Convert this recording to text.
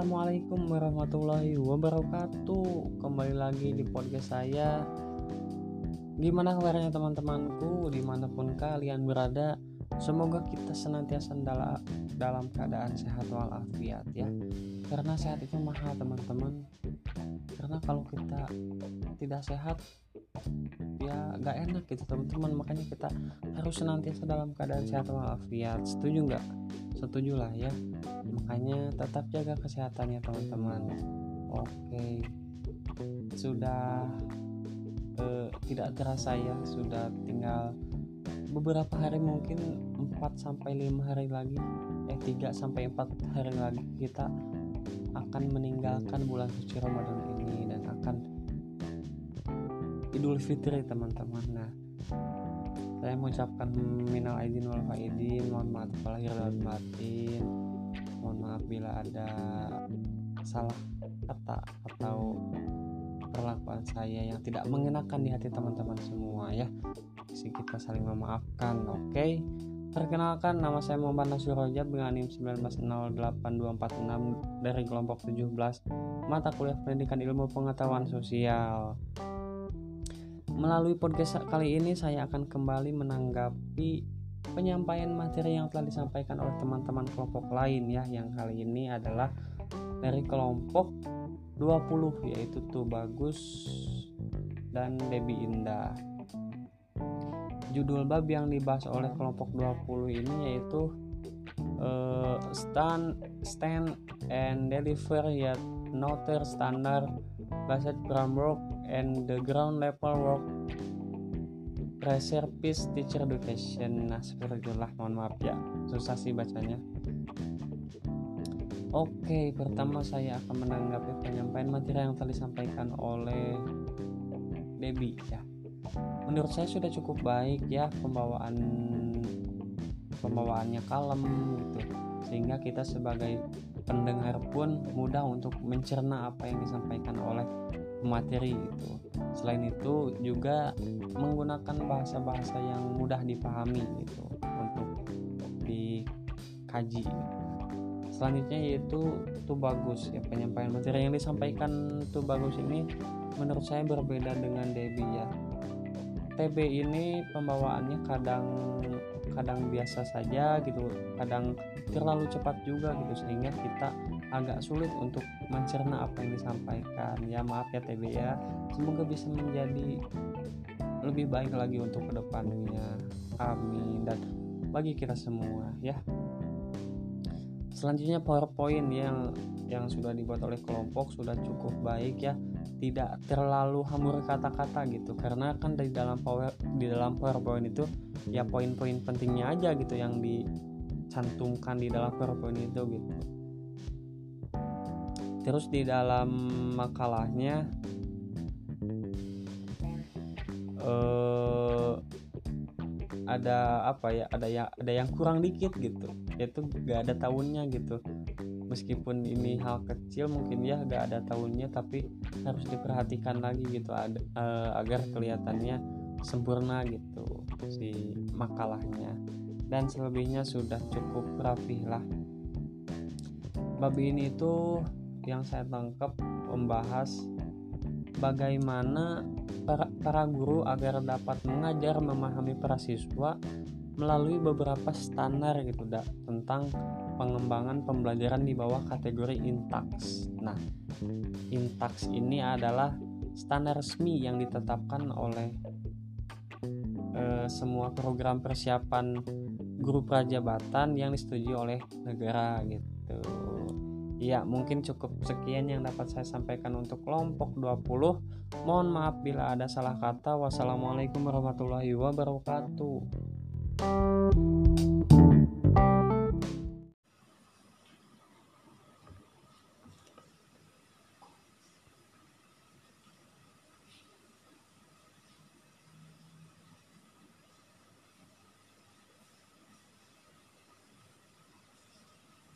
Assalamualaikum warahmatullahi wabarakatuh. Kembali lagi di podcast saya. Gimana kabarnya teman-temanku? Di mana pun kalian berada Semoga kita senantiasa dalam, keadaan sehat walafiat ya. Karena sehat itu mahal teman-teman. Karena kalau kita tidak sehat ya gak enak gitu teman-teman. Makanya kita harus senantiasa dalam keadaan sehat walafiat. Setuju nggak? Setuju lah ya makanya tetap jaga kesehatannya teman-teman. Oke. Sudah eh, tidak terasa ya sudah tinggal beberapa hari mungkin 4 sampai 5 hari lagi eh 3 sampai 4 hari lagi kita akan meninggalkan bulan suci Ramadan ini dan akan Idul Fitri teman-teman. Nah saya mengucapkan minal aidin wal faidin mohon maaf lahir dan batin mohon maaf bila ada salah kata atau perlakuan saya yang tidak mengenakan di hati teman-teman semua ya si kita saling memaafkan oke okay? Perkenalkan nama saya Muhammad Nasir Rojab dengan NIM 1908246 dari kelompok 17 mata kuliah pendidikan ilmu pengetahuan sosial. Melalui podcast kali ini saya akan kembali menanggapi penyampaian materi yang telah disampaikan oleh teman-teman kelompok lain ya yang kali ini adalah dari kelompok 20 yaitu tuh bagus dan Debbie Indah. Judul bab yang dibahas oleh kelompok 20 ini yaitu uh, stand stand and deliver yet not standard basic framework and the ground level work reservis teacher education nah seperti itulah mohon maaf ya susah sih bacanya Oke, pertama saya akan menanggapi penyampaian materi yang telah disampaikan oleh Debbie ya. Menurut saya sudah cukup baik ya pembawaan pembawaannya kalem gitu sehingga kita sebagai pendengar pun mudah untuk mencerna apa yang disampaikan oleh materi itu. Selain itu juga menggunakan bahasa-bahasa yang mudah dipahami gitu untuk dikaji. Selanjutnya yaitu tuh bagus ya penyampaian materi yang disampaikan tuh bagus ini menurut saya berbeda dengan Debbie ya. TB ini pembawaannya kadang kadang biasa saja gitu, kadang terlalu cepat juga gitu sehingga kita agak sulit untuk mencerna apa yang disampaikan. Ya maaf ya TB ya. Semoga bisa menjadi lebih baik lagi untuk ke depannya. Amin. Dan bagi kita semua ya. Selanjutnya powerpoint yang yang sudah dibuat oleh kelompok sudah cukup baik ya. Tidak terlalu hamur kata-kata gitu. Karena kan di dalam power di dalam powerpoint itu ya poin-poin pentingnya aja gitu yang dicantumkan di dalam powerpoint itu gitu terus di dalam makalahnya uh, ada apa ya ada yang ada yang kurang dikit gitu. Yaitu gak ada tahunnya gitu. Meskipun ini hal kecil mungkin ya gak ada tahunnya tapi harus diperhatikan lagi gitu ada, uh, agar kelihatannya sempurna gitu si makalahnya. Dan selebihnya sudah cukup rapi lah. Babi ini itu yang saya tangkap membahas bagaimana para, para guru agar dapat mengajar memahami para siswa melalui beberapa standar gitu dak tentang pengembangan pembelajaran di bawah kategori Intax. Nah, Intax ini adalah standar resmi yang ditetapkan oleh e, semua program persiapan guru prajabatan yang disetujui oleh negara gitu. Ya, mungkin cukup sekian yang dapat saya sampaikan untuk kelompok 20. Mohon maaf bila ada salah kata. Wassalamualaikum warahmatullahi wabarakatuh.